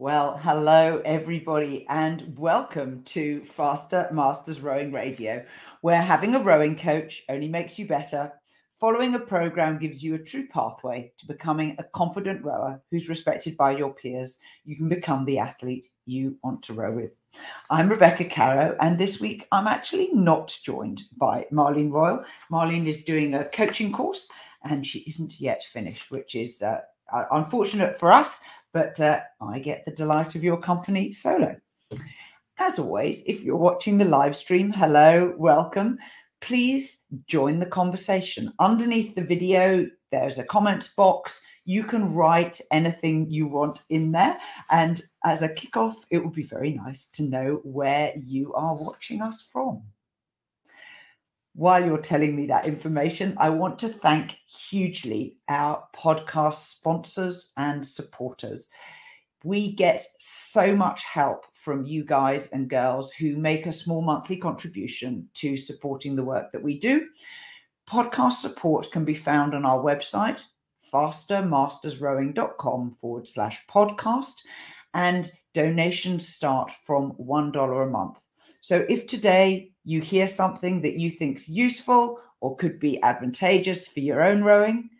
Well, hello, everybody, and welcome to Faster Masters Rowing Radio, where having a rowing coach only makes you better. Following a program gives you a true pathway to becoming a confident rower who's respected by your peers. You can become the athlete you want to row with. I'm Rebecca Caroe, and this week I'm actually not joined by Marlene Royle. Marlene is doing a coaching course and she isn't yet finished, which is uh, unfortunate for us, but uh, I get the delight of your company solo. As always, if you're watching the live stream, hello, welcome. Please join the conversation. Underneath the video, there's a comments box. You can write anything you want in there. And as a kickoff, it would be very nice to know where you are watching us from while you're telling me that information, I want to thank hugely our podcast sponsors and supporters. We get so much help from you guys and girls who make a small monthly contribution to supporting the work that we do. Podcast support can be found on our website, fastermastersrowing.com forward slash podcast, and donations start from $1 a month. So if today you hear something that you think's useful or could be advantageous for your own rowing,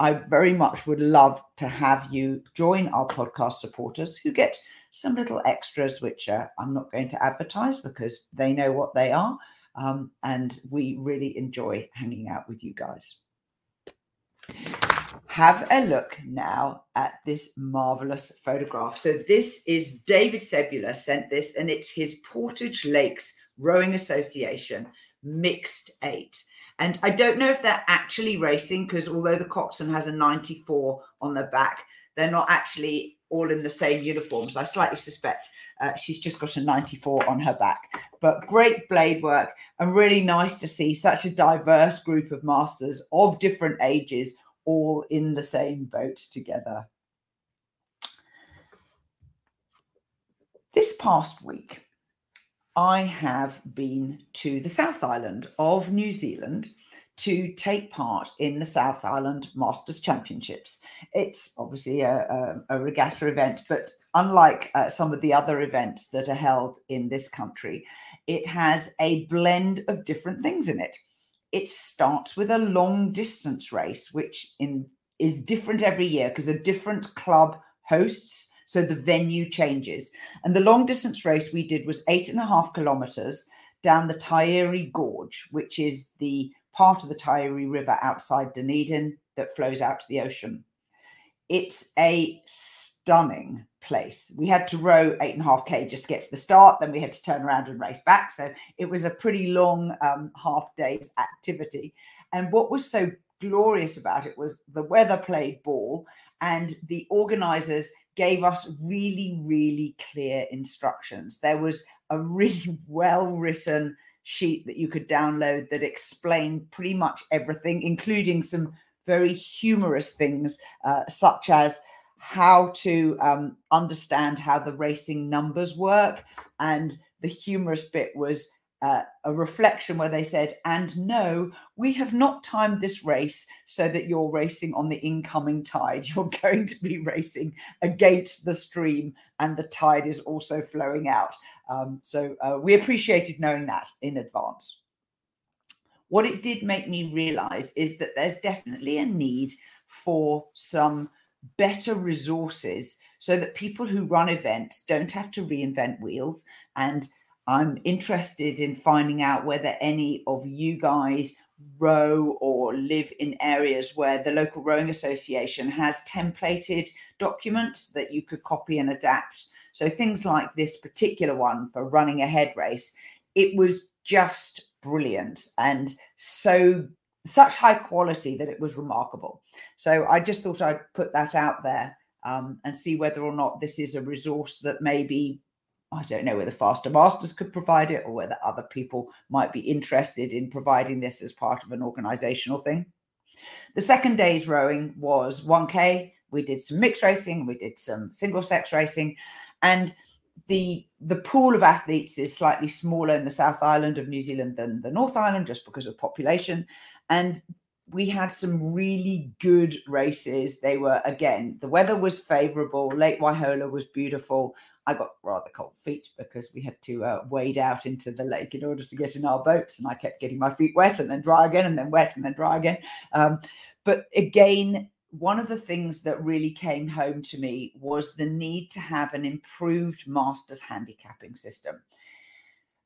I very much would love to have you join our podcast supporters who get some little extras, which uh, I'm not going to advertise because they know what they are. Um, and we really enjoy hanging out with you guys. Have a look now at this marvelous photograph. So, this is David Sebula sent this, and it's his Portage Lakes Rowing Association mixed eight. And I don't know if they're actually racing because although the coxswain has a 94 on the back, they're not actually all in the same uniforms. I slightly suspect uh, she's just got a 94 on her back. But great blade work and really nice to see such a diverse group of masters of different ages all in the same boat together. This past week, I have been to the South Island of New Zealand to take part in the South Island Masters Championships. It's obviously a, a, a regatta event, but unlike uh, some of the other events that are held in this country, it has a blend of different things in it. It starts with a long distance race, which in, is different every year because a different club hosts so the venue changes. And the long distance race we did was eight and a half kilometers down the Taieri Gorge, which is the part of the Taieri River outside Dunedin that flows out to the ocean. It's a stunning place. We had to row eight and a half K just to get to the start. Then we had to turn around and race back. So it was a pretty long um, half day's activity. And what was so glorious about it was the weather played ball and the organizers gave us really, really clear instructions. There was a really well written sheet that you could download that explained pretty much everything, including some very humorous things, uh, such as how to um, understand how the racing numbers work. And the humorous bit was uh, a reflection where they said, and no, we have not timed this race so that you're racing on the incoming tide. You're going to be racing against the stream, and the tide is also flowing out. Um, so uh, we appreciated knowing that in advance. What it did make me realize is that there's definitely a need for some better resources so that people who run events don't have to reinvent wheels and I'm interested in finding out whether any of you guys row or live in areas where the local rowing association has templated documents that you could copy and adapt. So things like this particular one for running a head race, it was just brilliant and so such high quality that it was remarkable. So I just thought I'd put that out there um, and see whether or not this is a resource that maybe I don't know whether Faster Masters could provide it or whether other people might be interested in providing this as part of an organizational thing. The second day's rowing was 1K. We did some mixed racing, we did some single sex racing, and the the pool of athletes is slightly smaller in the South Island of New Zealand than the North Island, just because of population. And we had some really good races. They were, again, the weather was favorable. Lake Waihola was beautiful. I got rather cold feet because we had to uh, wade out into the lake in order to get in our boats. And I kept getting my feet wet and then dry again and then wet and then dry again. Um, but again, one of the things that really came home to me was the need to have an improved master's handicapping system.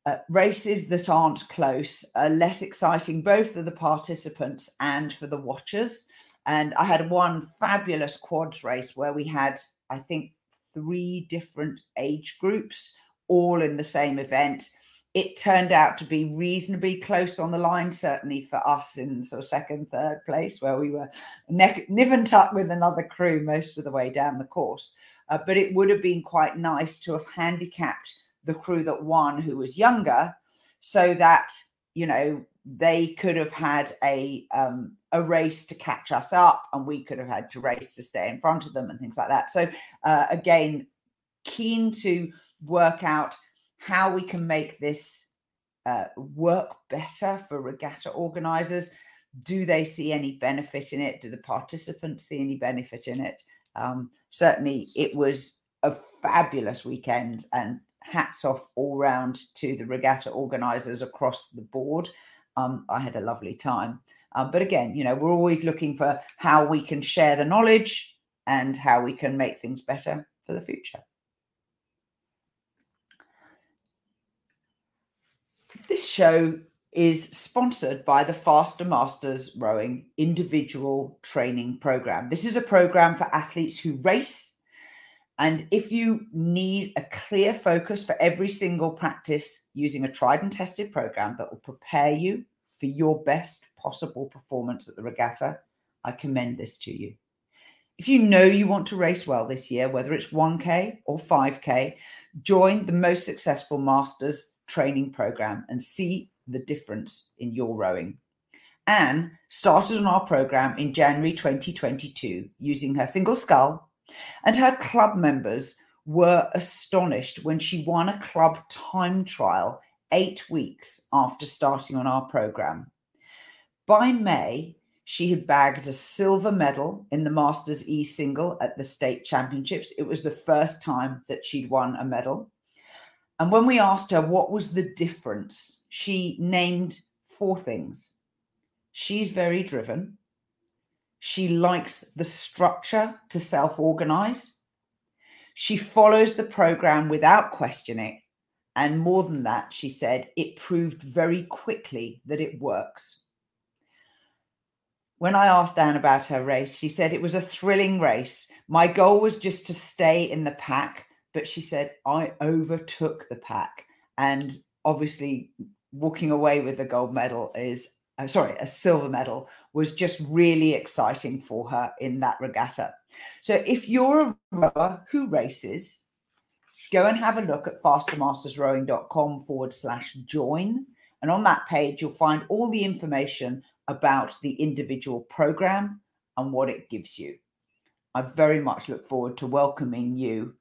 Uh, races that aren't close are less exciting both for the participants and for the watchers. And I had one fabulous quads race where we had, I think, three different age groups all in the same event. It turned out to be reasonably close on the line, certainly for us in sort of second, third place, where we were neck, niv and tuck with another crew most of the way down the course. Uh, but it would have been quite nice to have handicapped the crew that won who was younger so that you know they could have had a um, a race to catch us up and we could have had to race to stay in front of them and things like that so uh, again keen to work out how we can make this uh, work better for regatta organizers do they see any benefit in it do the participants see any benefit in it um, certainly it was a fabulous weekend and hats off all round to the regatta organisers across the board. Um, I had a lovely time. Um, but again, you know, we're always looking for how we can share the knowledge and how we can make things better for the future. This show is sponsored by the Faster Masters Rowing Individual Training Program. This is a program for athletes who race and if you need a clear focus for every single practice using a tried and tested program that will prepare you for your best possible performance at the regatta, I commend this to you. If you know you want to race well this year, whether it's 1K or 5K, join the most successful Masters training program and see the difference in your rowing. Anne started on our program in January 2022 using her single scull and her club members were astonished when she won a club time trial eight weeks after starting on our program. By May, she had bagged a silver medal in the Masters E single at the state championships. It was the first time that she'd won a medal. And when we asked her what was the difference, she named four things. She's very driven. She likes the structure to self organize. She follows the program without questioning. And more than that, she said, it proved very quickly that it works. When I asked Anne about her race, she said it was a thrilling race. My goal was just to stay in the pack, but she said I overtook the pack. And obviously, walking away with the gold medal is uh, sorry, a silver medal was just really exciting for her in that regatta. So if you're a rower who races, go and have a look at fastermastersrowing.com forward slash join. And on that page, you'll find all the information about the individual program and what it gives you. I very much look forward to welcoming you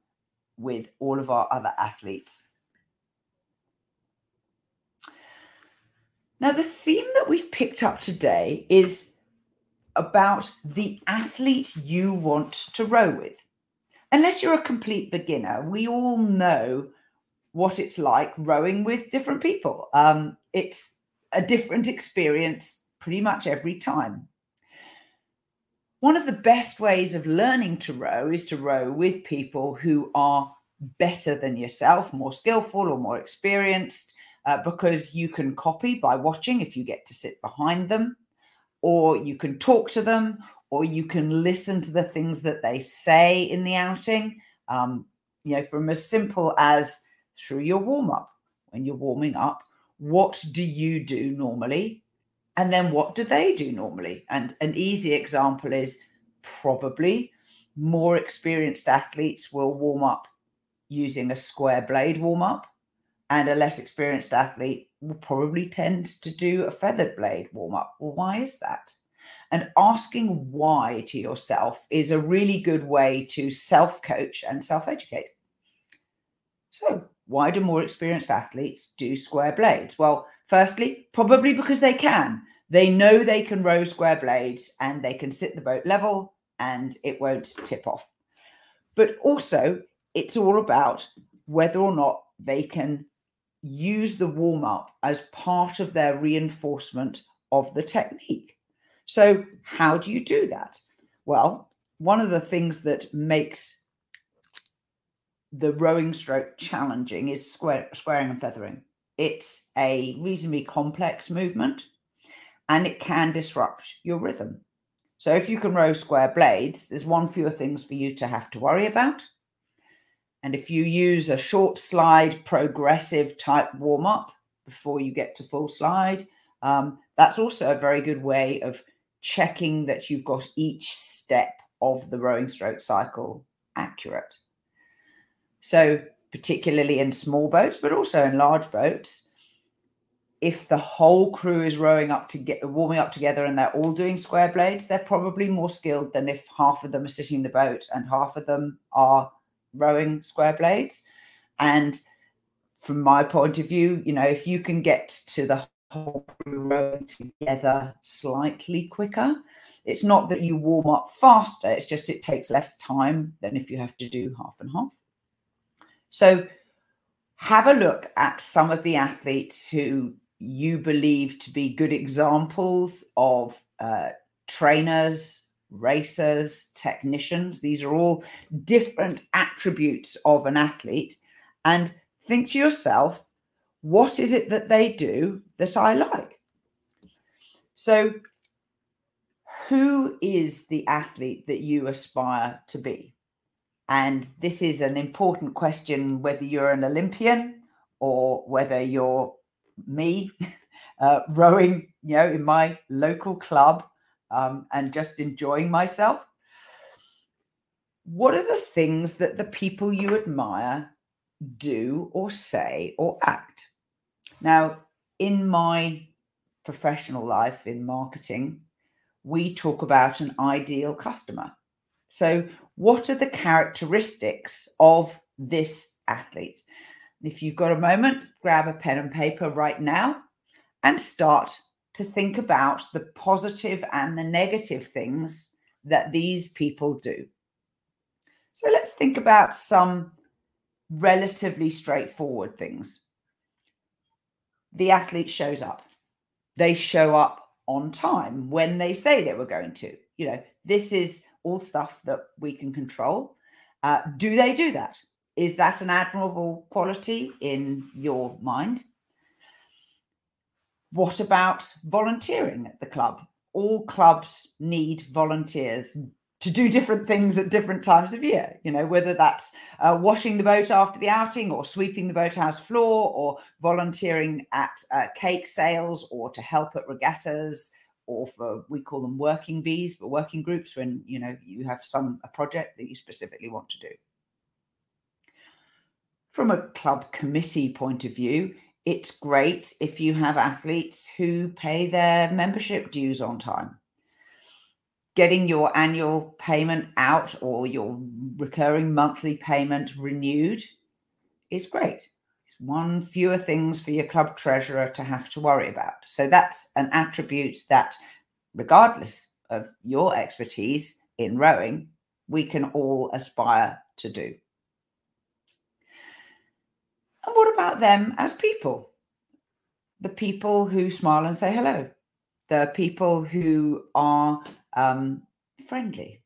with all of our other athletes. Now, the theme that we've picked up today is about the athlete you want to row with. Unless you're a complete beginner, we all know what it's like rowing with different people. Um, it's a different experience pretty much every time. One of the best ways of learning to row is to row with people who are better than yourself, more skillful or more experienced uh, because you can copy by watching if you get to sit behind them, or you can talk to them, or you can listen to the things that they say in the outing. Um, you know, from as simple as through your warm up. When you're warming up, what do you do normally? And then what do they do normally? And an easy example is probably more experienced athletes will warm up using a square blade warm up and a less experienced athlete will probably tend to do a feathered blade warm up. Well, why is that? And asking why to yourself is a really good way to self coach and self educate. So, why do more experienced athletes do square blades? Well, firstly, probably because they can. They know they can row square blades and they can sit the boat level and it won't tip off. But also, it's all about whether or not they can use the warm up as part of their reinforcement of the technique. So, how do you do that? Well, one of the things that makes the rowing stroke challenging is square, squaring and feathering. It's a reasonably complex movement and it can disrupt your rhythm. So, if you can row square blades, there's one fewer things for you to have to worry about. And if you use a short slide, progressive type warm up before you get to full slide, um, that's also a very good way of checking that you've got each step of the rowing stroke cycle accurate. So, particularly in small boats, but also in large boats, if the whole crew is rowing up to get warming up together and they're all doing square blades, they're probably more skilled than if half of them are sitting in the boat and half of them are rowing square blades. And from my point of view, you know, if you can get to the whole crew rowing together slightly quicker, it's not that you warm up faster, it's just it takes less time than if you have to do half and half. So have a look at some of the athletes who you believe to be good examples of uh, trainers, racers, technicians. These are all different attributes of an athlete. And think to yourself, what is it that they do that I like? So, who is the athlete that you aspire to be? And this is an important question whether you're an Olympian or whether you're me uh, rowing, you know, in my local club um, and just enjoying myself. What are the things that the people you admire do or say or act? Now, in my professional life in marketing, we talk about an ideal customer. So, what are the characteristics of this athlete? If you've got a moment, grab a pen and paper right now and start to think about the positive and the negative things that these people do. So let's think about some relatively straightforward things. The athlete shows up. They show up on time when they say they were going to. You know, this is all stuff that we can control. Uh, do they do that? Is that an admirable quality in your mind? What about volunteering at the club? All clubs need volunteers to do different things at different times of year. You know, whether that's uh, washing the boat after the outing, or sweeping the boathouse floor, or volunteering at uh, cake sales, or to help at regattas, or for we call them working bees, but working groups when you know you have some a project that you specifically want to do. From a club committee point of view, it's great if you have athletes who pay their membership dues on time. Getting your annual payment out or your recurring monthly payment renewed is great. One fewer things for your club treasurer to have to worry about. So that's an attribute that, regardless of your expertise in rowing, we can all aspire to do. And what about them as people? The people who smile and say hello, the people who are um, friendly.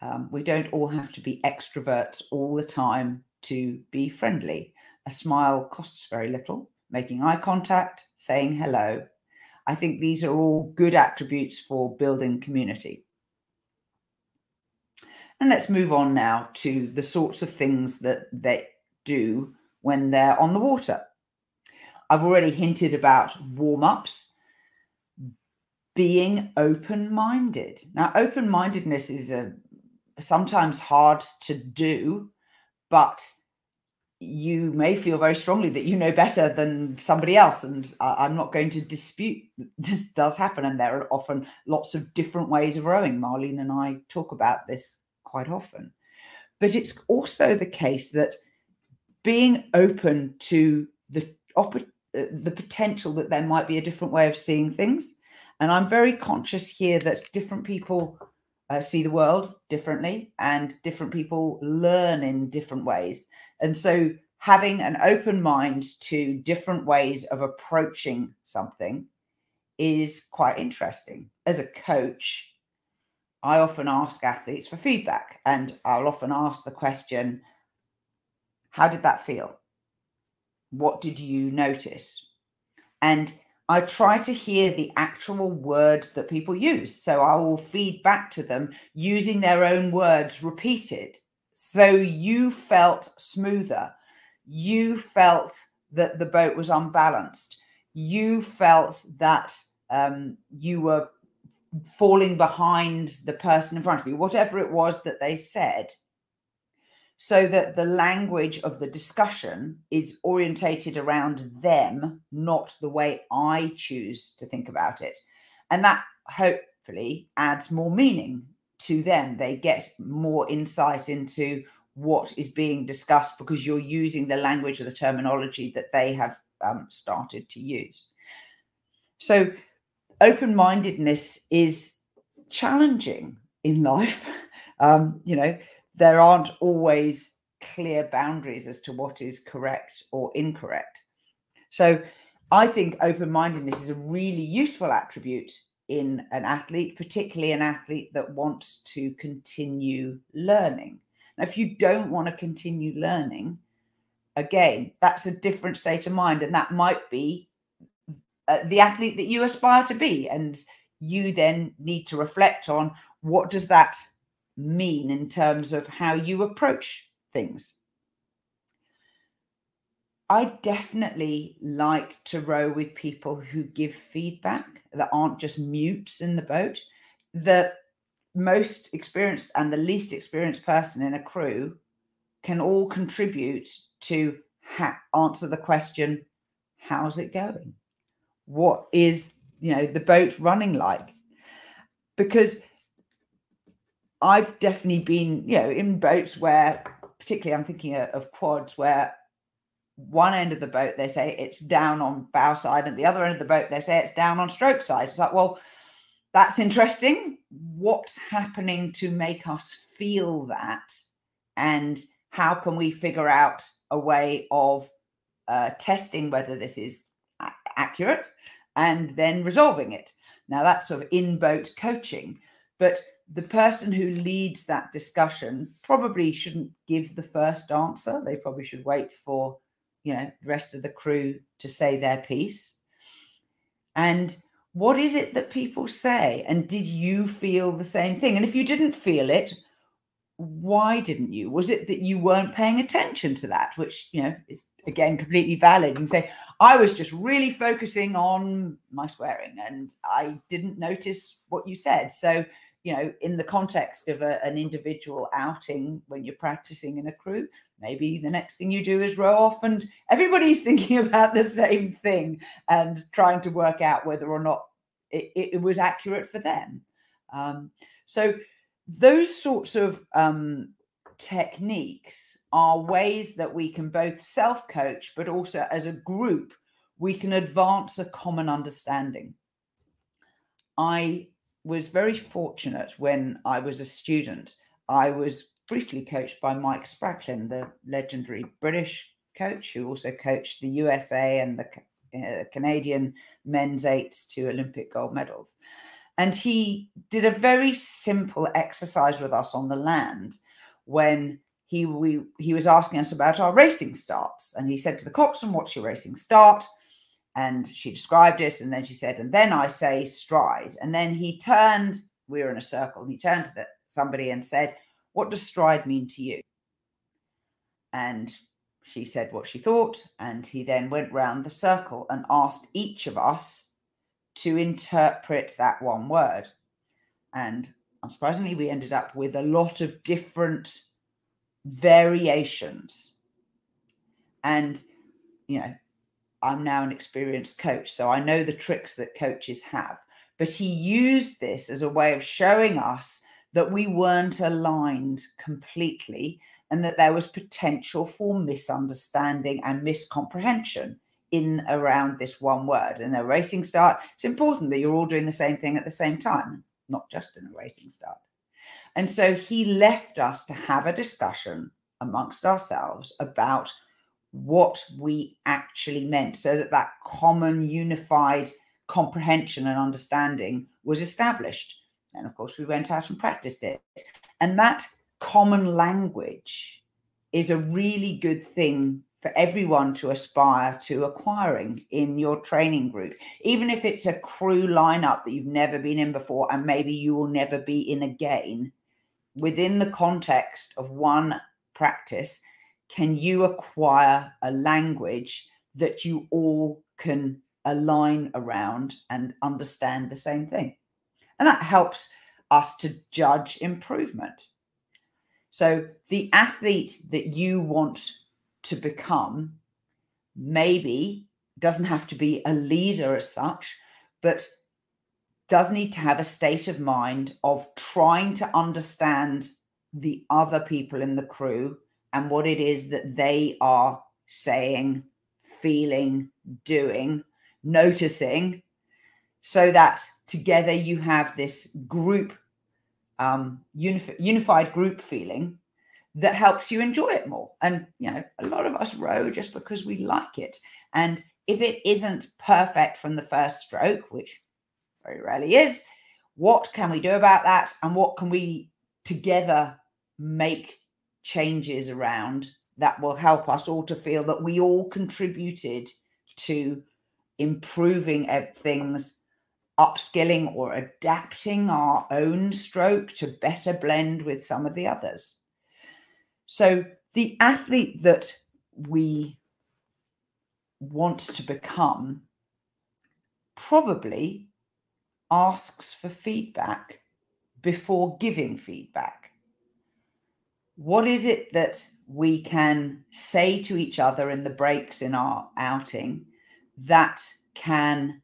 Um, we don't all have to be extroverts all the time to be friendly. A smile costs very little, making eye contact, saying hello. I think these are all good attributes for building community. And let's move on now to the sorts of things that they do when they're on the water. I've already hinted about warm ups. Being open minded. Now, open mindedness is a sometimes hard to do, but you may feel very strongly that you know better than somebody else. And I'm not going to dispute this does happen. And there are often lots of different ways of rowing. Marlene and I talk about this quite often. But it's also the case that being open to the op- uh, the potential that there might be a different way of seeing things And I'm very conscious here that different people uh, see the world differently and different people learn in different ways. And so having an open mind to different ways of approaching something is quite interesting. As a coach, I often ask athletes for feedback and I'll often ask the question, How did that feel? What did you notice? And I try to hear the actual words that people use. So I will feed back to them using their own words repeated. So you felt smoother. You felt that the boat was unbalanced. You felt that um, you were falling behind the person in front of you, whatever it was that they said, so that the language of the discussion is orientated around them, not the way I choose to think about it. And that hopefully adds more meaning to them. They get more insight into what is being discussed because you're using the language or the terminology that they have um, started to use. So open mindedness is challenging in life. Um, you know, there aren't always clear boundaries as to what is correct or incorrect. So I think open mindedness is a really useful attribute in an athlete, particularly an athlete that wants to continue learning. Now, if you don't want to continue learning, again, that's a different state of mind. And that might be uh, the athlete that you aspire to be and you then need to reflect on what does that mean in terms of how you approach things. I definitely like to row with people who give feedback that aren't just mutes in the boat. The most experienced and the least experienced person in a crew can all contribute to ha- answer the question how's it going? What is you know the boat running like? Because i've definitely been you know in boats where particularly i'm thinking of quads where one end of the boat they say it's down on bow side and the other end of the boat they say it's down on stroke side. It's like well that's interesting. What's happening to make us feel that? And how can we figure out a way of uh, testing whether this is accurate and then resolving it. Now, that's sort of in boat coaching, but the person who leads that discussion probably shouldn't give the first answer. They probably should wait for, you know, the rest of the crew to say their piece. And what is it that people say? And did you feel the same thing? And if you didn't feel it, why didn't you? Was it that you weren't paying attention to that, which, you know, is again completely valid? You can say, I was just really focusing on my swearing and I didn't notice what you said. So, you know, in the context of a, an individual outing when you're practicing in a crew, maybe the next thing you do is row off and everybody's thinking about the same thing and trying to work out whether or not it, it was accurate for them. Um, so, those sorts of um, techniques are ways that we can both self coach, but also as a group, we can advance a common understanding. I was very fortunate when I was a student. I was briefly coached by Mike Spracklen, the legendary British coach who also coached the USA and the uh, Canadian men's eights to Olympic gold medals. And he did a very simple exercise with us on the land when he we he was asking us about our racing starts. And he said to the coxswain, What's your racing start? And she described it. And then she said, And then I say stride. And then he turned, we were in a circle, and he turned to the, somebody and said, What does stride mean to you? And she said what she thought. And he then went round the circle and asked each of us to interpret that one word. And unsurprisingly, we ended up with a lot of different variations. And, you know, I'm now an experienced coach, so I know the tricks that coaches have. But he used this as a way of showing us that we weren't aligned completely and that there was potential for misunderstanding and miscomprehension in around this one word. In a racing start, it's important that you're all doing the same thing at the same time, not just in a racing start. And so he left us to have a discussion amongst ourselves about what we actually meant so that that common unified comprehension and understanding was established. And of course, we went out and practiced it. And that common language is a really good thing for everyone to aspire to acquiring in your training group, even if it's a crew lineup that you've never been in before and maybe you will never be in again. Within the context of one practice, can you acquire a language that you all can align around and understand the same thing? And that helps us to judge improvement. So, the athlete that you want to become maybe doesn't have to be a leader as such, but does need to have a state of mind of trying to understand the other people in the crew and what it is that they are saying, feeling, doing, noticing, so that together you have this group, um, unif- unified group feeling that helps you enjoy it more. And, you know, a lot of us row just because we like it. And if it isn't perfect from the first stroke, which very rarely is, what can we do about that? And what can we together make changes around that will help us all to feel that we all contributed to improving things, upskilling or adapting our own stroke to better blend with some of the others. So, the athlete that we want to become probably asks for feedback before giving feedback what is it that we can say to each other in the breaks in our outing that can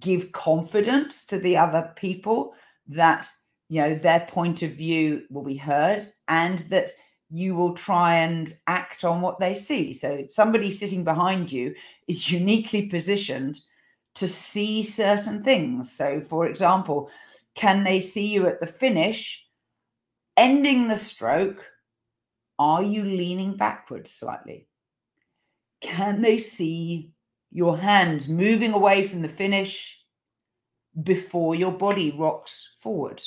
give confidence to the other people that you know their point of view will be heard and that you will try and act on what they see? So somebody sitting behind you is uniquely positioned to see certain things. So for example can they see you at the finish ending the stroke, are you leaning backwards slightly? Can they see your hands moving away from the finish before your body rocks forward?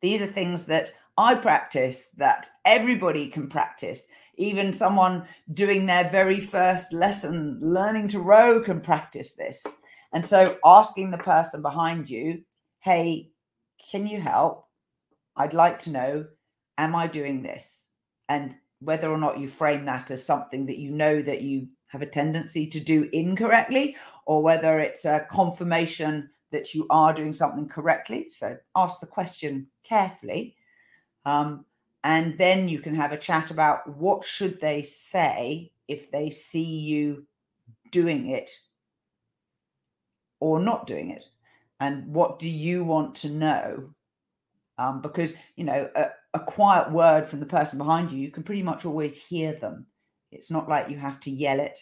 These are things that I practice, that everybody can practice. Even someone doing their very first lesson, learning to row, can practice this. And so asking the person behind you, hey, can you help? I'd like to know, am I doing this? And whether or not you frame that as something that you know that you have a tendency to do incorrectly, or whether it's a confirmation that you are doing something correctly. So ask the question carefully. Um, and then you can have a chat about what should they say if they see you doing it or not doing it and what do you want to know um, because you know a, a, quiet word from the person behind you you can pretty much always hear them. It's not like you have to yell it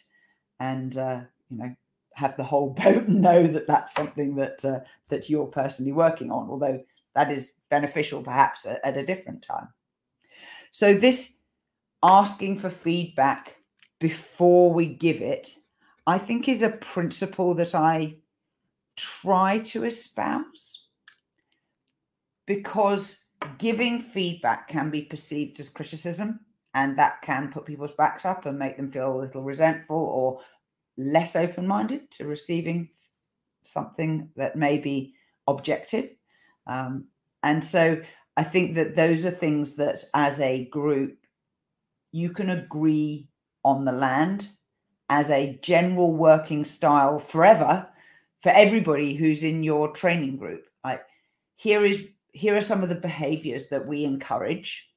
and uh, you know have the whole boat know that that's something that uh, that you're personally working on although that is beneficial perhaps at, at a different time. So this asking for feedback before we give it i think is a principle that i try to espouse because giving feedback can be perceived as criticism and that can put people's backs up and make them feel a little resentful or less open minded to receiving something that may be objective. Um, and so I think that those are things that as a group, you can agree on the land as a general working style forever for everybody who's in your training group. Like, here is here are some of the behaviors that we encourage.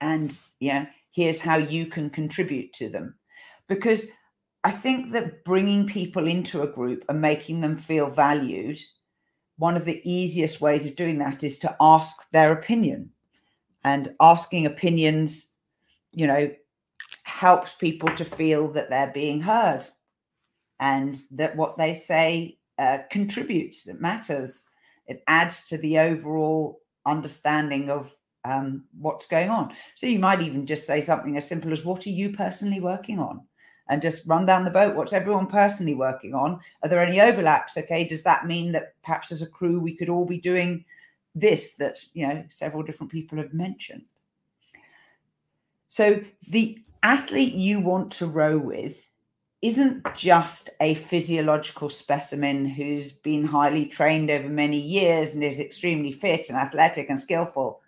And yeah, here's how you can contribute to them. Because i think that bringing people into a group and making them feel valued one of the easiest ways of doing that is to ask their opinion. And asking opinions you know helps people to feel that they're being heard and that what they say uh, contributes, that matters. It adds to the overall understanding of um, what's going on. So you might even just say something as simple as, What are you personally working on? And just run down the boat. What's everyone personally working on? Are there any overlaps? Okay. Does that mean that perhaps as a crew we could all be doing this that, you know, several different people have mentioned? So the athlete you want to row with isn't just a physiological specimen who's been highly trained over many years and is extremely fit and athletic and skillful.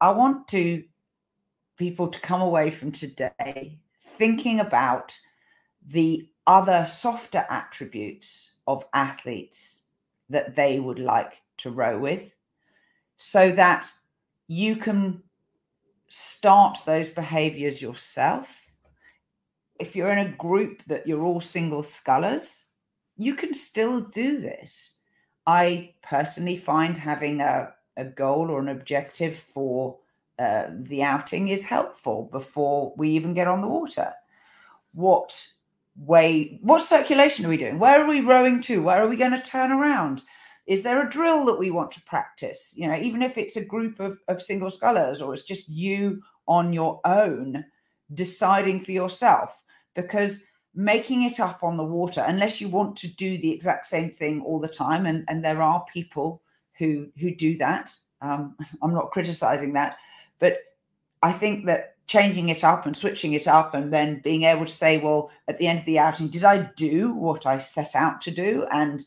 I want to people to come away from today thinking about the other softer attributes of athletes that they would like to row with so that you can start those behaviors yourself if you're in a group that you're all single scullers, you can still do this. I personally find having a, a goal or an objective for uh, the outing is helpful before we even get on the water. What way, what circulation are we doing? Where are we rowing to? Where are we going to turn around? Is there a drill that we want to practice? You know, even if it's a group of, of single scullers or it's just you on your own deciding for yourself because making it up on the water unless you want to do the exact same thing all the time and and there are people who who do that um, i'm not criticizing that but i think that changing it up and switching it up and then being able to say well at the end of the outing did i do what i set out to do? and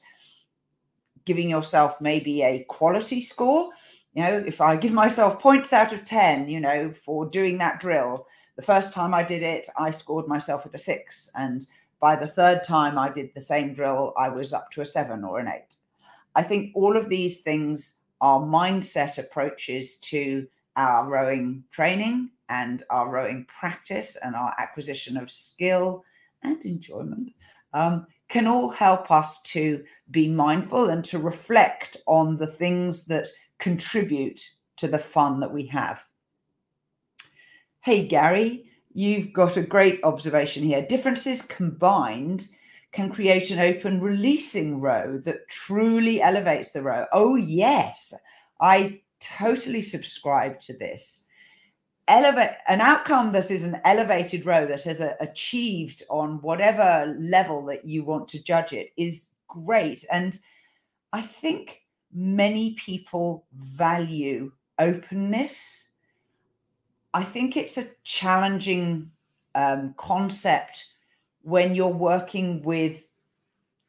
giving yourself maybe a quality score you know if i give myself points out of 10 you know for doing that drill the first time I did it, I scored myself at a six. And by the third time I did the same drill, I was up to a seven or an eight. I think all of these things are mindset approaches to our rowing training and our rowing practice and our acquisition of skill and enjoyment um, can all help us to be mindful and to reflect on the things that contribute to the fun that we have. Hey, Gary, you've got a great observation here. Differences combined can create an open releasing row that truly elevates the row. Oh, yes, I totally subscribe to this. Elevate an outcome that is an elevated row that has a, achieved on whatever level that you want to judge it is great. And I think many people value openness I think it's a challenging um, concept when you're working with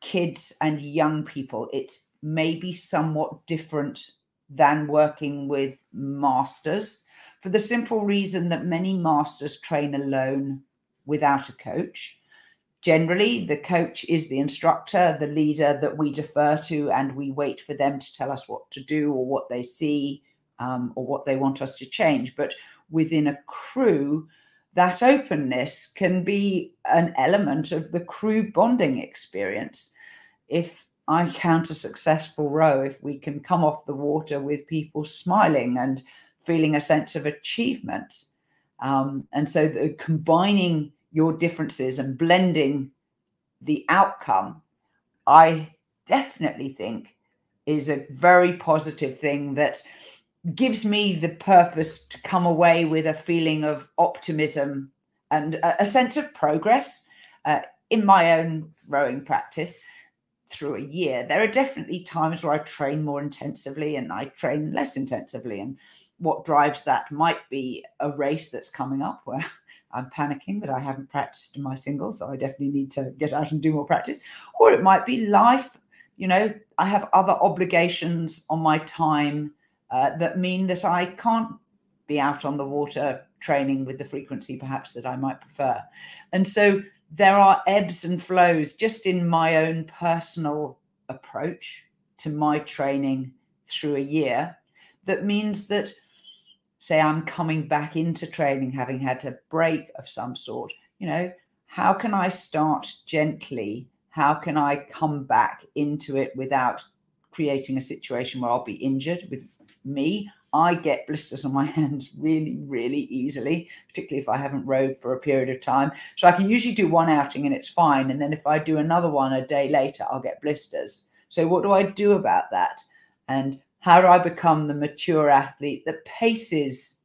kids and young people. It's maybe somewhat different than working with masters for the simple reason that many masters train alone without a coach. Generally, the coach is the instructor, the leader that we defer to, and we wait for them to tell us what to do or what they see um, or what they want us to change. But within a crew, that openness can be an element of the crew bonding experience. If I count a successful row, if we can come off the water with people smiling and feeling a sense of achievement. Um, and so the, combining your differences and blending the outcome, I definitely think is a very positive thing that gives me the purpose to come away with a feeling of optimism and a, a sense of progress uh, in my own rowing practice through a year. There are definitely times where I train more intensively and I train less intensively. And what drives that might be a race that's coming up where I'm panicking that I haven't practiced in my single. So I definitely need to get out and do more practice. Or it might be life. You know, I have other obligations on my time uh, that mean that I can't be out on the water training with the frequency perhaps that I might prefer. And so there are ebbs and flows just in my own personal approach to my training through a year that means that say I'm coming back into training having had a break of some sort, you know, how can I start gently? How can I come back into it without creating a situation where I'll be injured with me, I get blisters on my hands really, really easily, particularly if I haven't rowed for a period of time. So I can usually do one outing and it's fine. And then if I do another one a day later, I'll get blisters. So what do I do about that? And how do I become the mature athlete that paces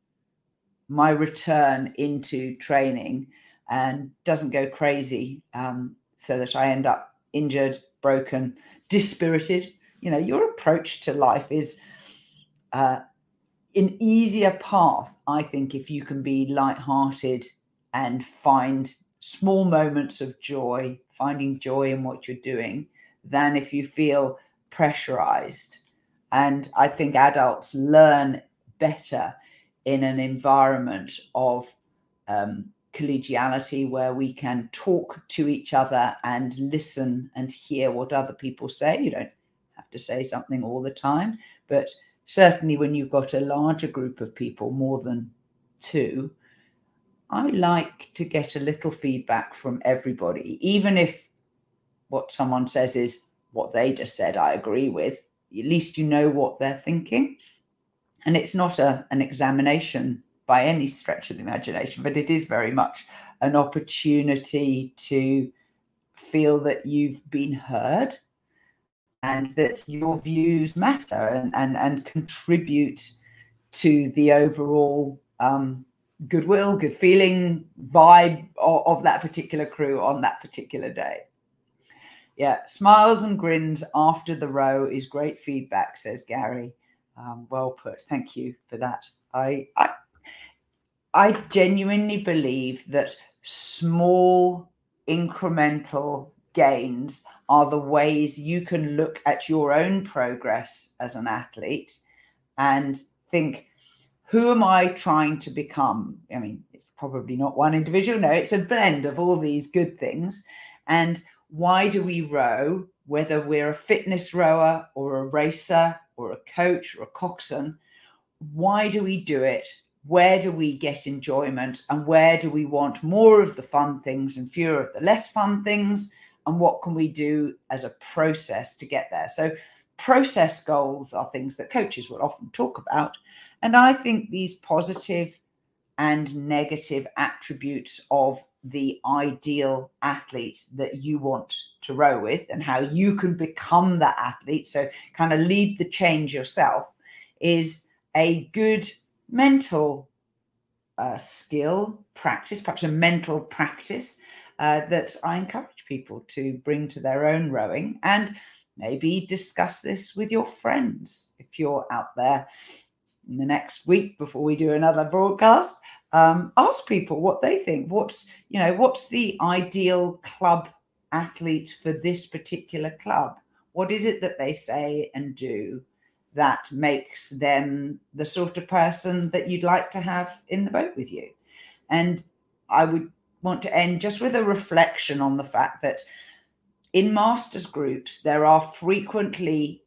my return into training and doesn't go crazy um, so that I end up injured, broken, dispirited? You know, your approach to life is uh, an easier path, I think, if you can be light-hearted and find small moments of joy, finding joy in what you're doing, than if you feel pressurized. And I think adults learn better in an environment of um, collegiality where we can talk to each other and listen and hear what other people say. You don't have to say something all the time, but certainly when you've got a larger group of people, more than two, I like to get a little feedback from everybody, even if what someone says is what they just said, I agree with. At least you know what they're thinking. And it's not a, an examination by any stretch of the imagination, but it is very much an opportunity to feel that you've been heard and that your views matter and, and, and contribute to the overall um, goodwill, good feeling, vibe of, of that particular crew on that particular day. Yeah, smiles and grins after the row is great feedback, says Gary. Um, well put. Thank you for that. I, I I genuinely believe that small incremental gains are the ways you can look at your own progress as an athlete and think, who am I trying to become? I mean, it's probably not one individual. No, it's a blend of all these good things. And why do we row? Whether we're a fitness rower or a racer or a coach or a coxswain, why do we do it? Where do we get enjoyment? And where do we want more of the fun things and fewer of the less fun things? And what can we do as a process to get there? So process goals are things that coaches will often talk about and i think these positive and negative attributes of the ideal athlete that you want to row with and how you can become that athlete so kind of lead the change yourself is a good mental uh, skill practice perhaps a mental practice uh, that I encourage people to bring to their own rowing and maybe discuss this with your friends if you're out there in the next week before we do another broadcast. Um, ask people what they think. What's you know what's the ideal club athlete for this particular club? What is it that they say and do that makes them the sort of person that you'd like to have in the boat with you? And I would want to end just with a reflection on the fact that in masters groups, there are frequently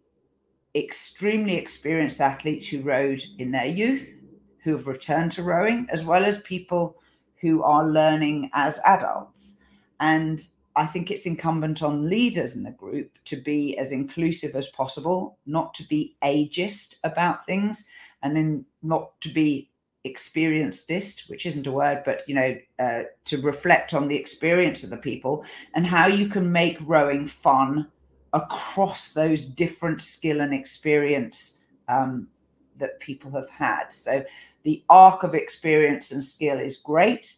extremely experienced athletes who rowed in their youth, who have returned to rowing, as well as people who are learning as adults. And I think it's incumbent on leaders in the group to be as inclusive as possible, not to be ageist about things, and then not to be experiencedist, which isn't a word, but you know, uh, to reflect on the experience of the people and how you can make rowing fun across those different skill and experience um, that people have had. So the arc of experience and skill is great.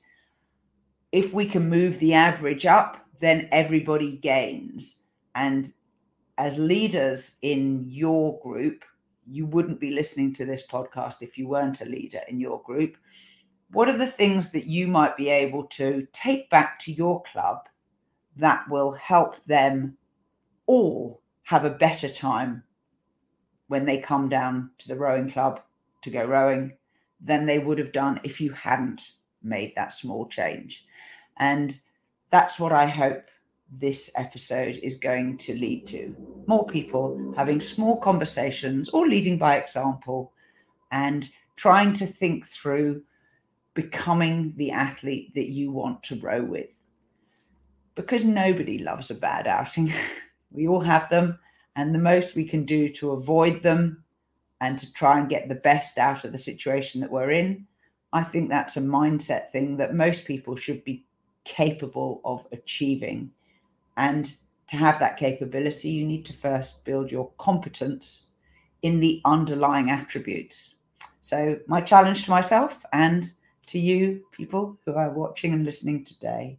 If we can move the average up, then everybody gains. And as leaders in your group, you wouldn't be listening to this podcast if you weren't a leader in your group. What are the things that you might be able to take back to your club that will help them all have a better time when they come down to the rowing club to go rowing than they would have done if you hadn't made that small change? And that's what I hope this episode is going to lead to more people having small conversations or leading by example and trying to think through becoming the athlete that you want to row with. Because nobody loves a bad outing. we all have them, and the most we can do to avoid them and to try and get the best out of the situation that we're in. I think that's a mindset thing that most people should be capable of achieving. And to have that capability, you need to first build your competence in the underlying attributes. So, my challenge to myself and to you, people who are watching and listening today,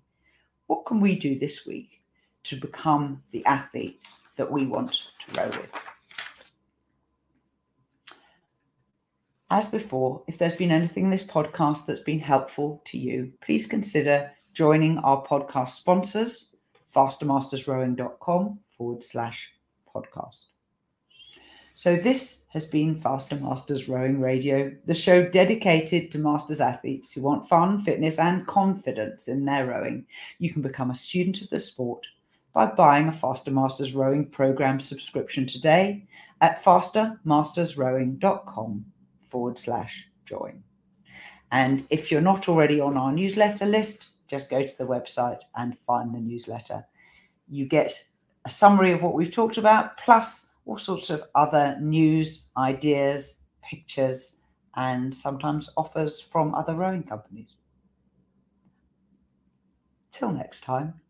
what can we do this week to become the athlete that we want to row with? As before, if there's been anything in this podcast that's been helpful to you, please consider joining our podcast sponsors, fastermastersrowing.com forward slash podcast. So, this has been Faster Masters Rowing Radio, the show dedicated to masters athletes who want fun, fitness, and confidence in their rowing. You can become a student of the sport by buying a Faster Masters Rowing program subscription today at fastermastersrowing.com forward slash join. And if you're not already on our newsletter list, just go to the website and find the newsletter. You get a summary of what we've talked about, plus all sorts of other news, ideas, pictures, and sometimes offers from other rowing companies. Till next time.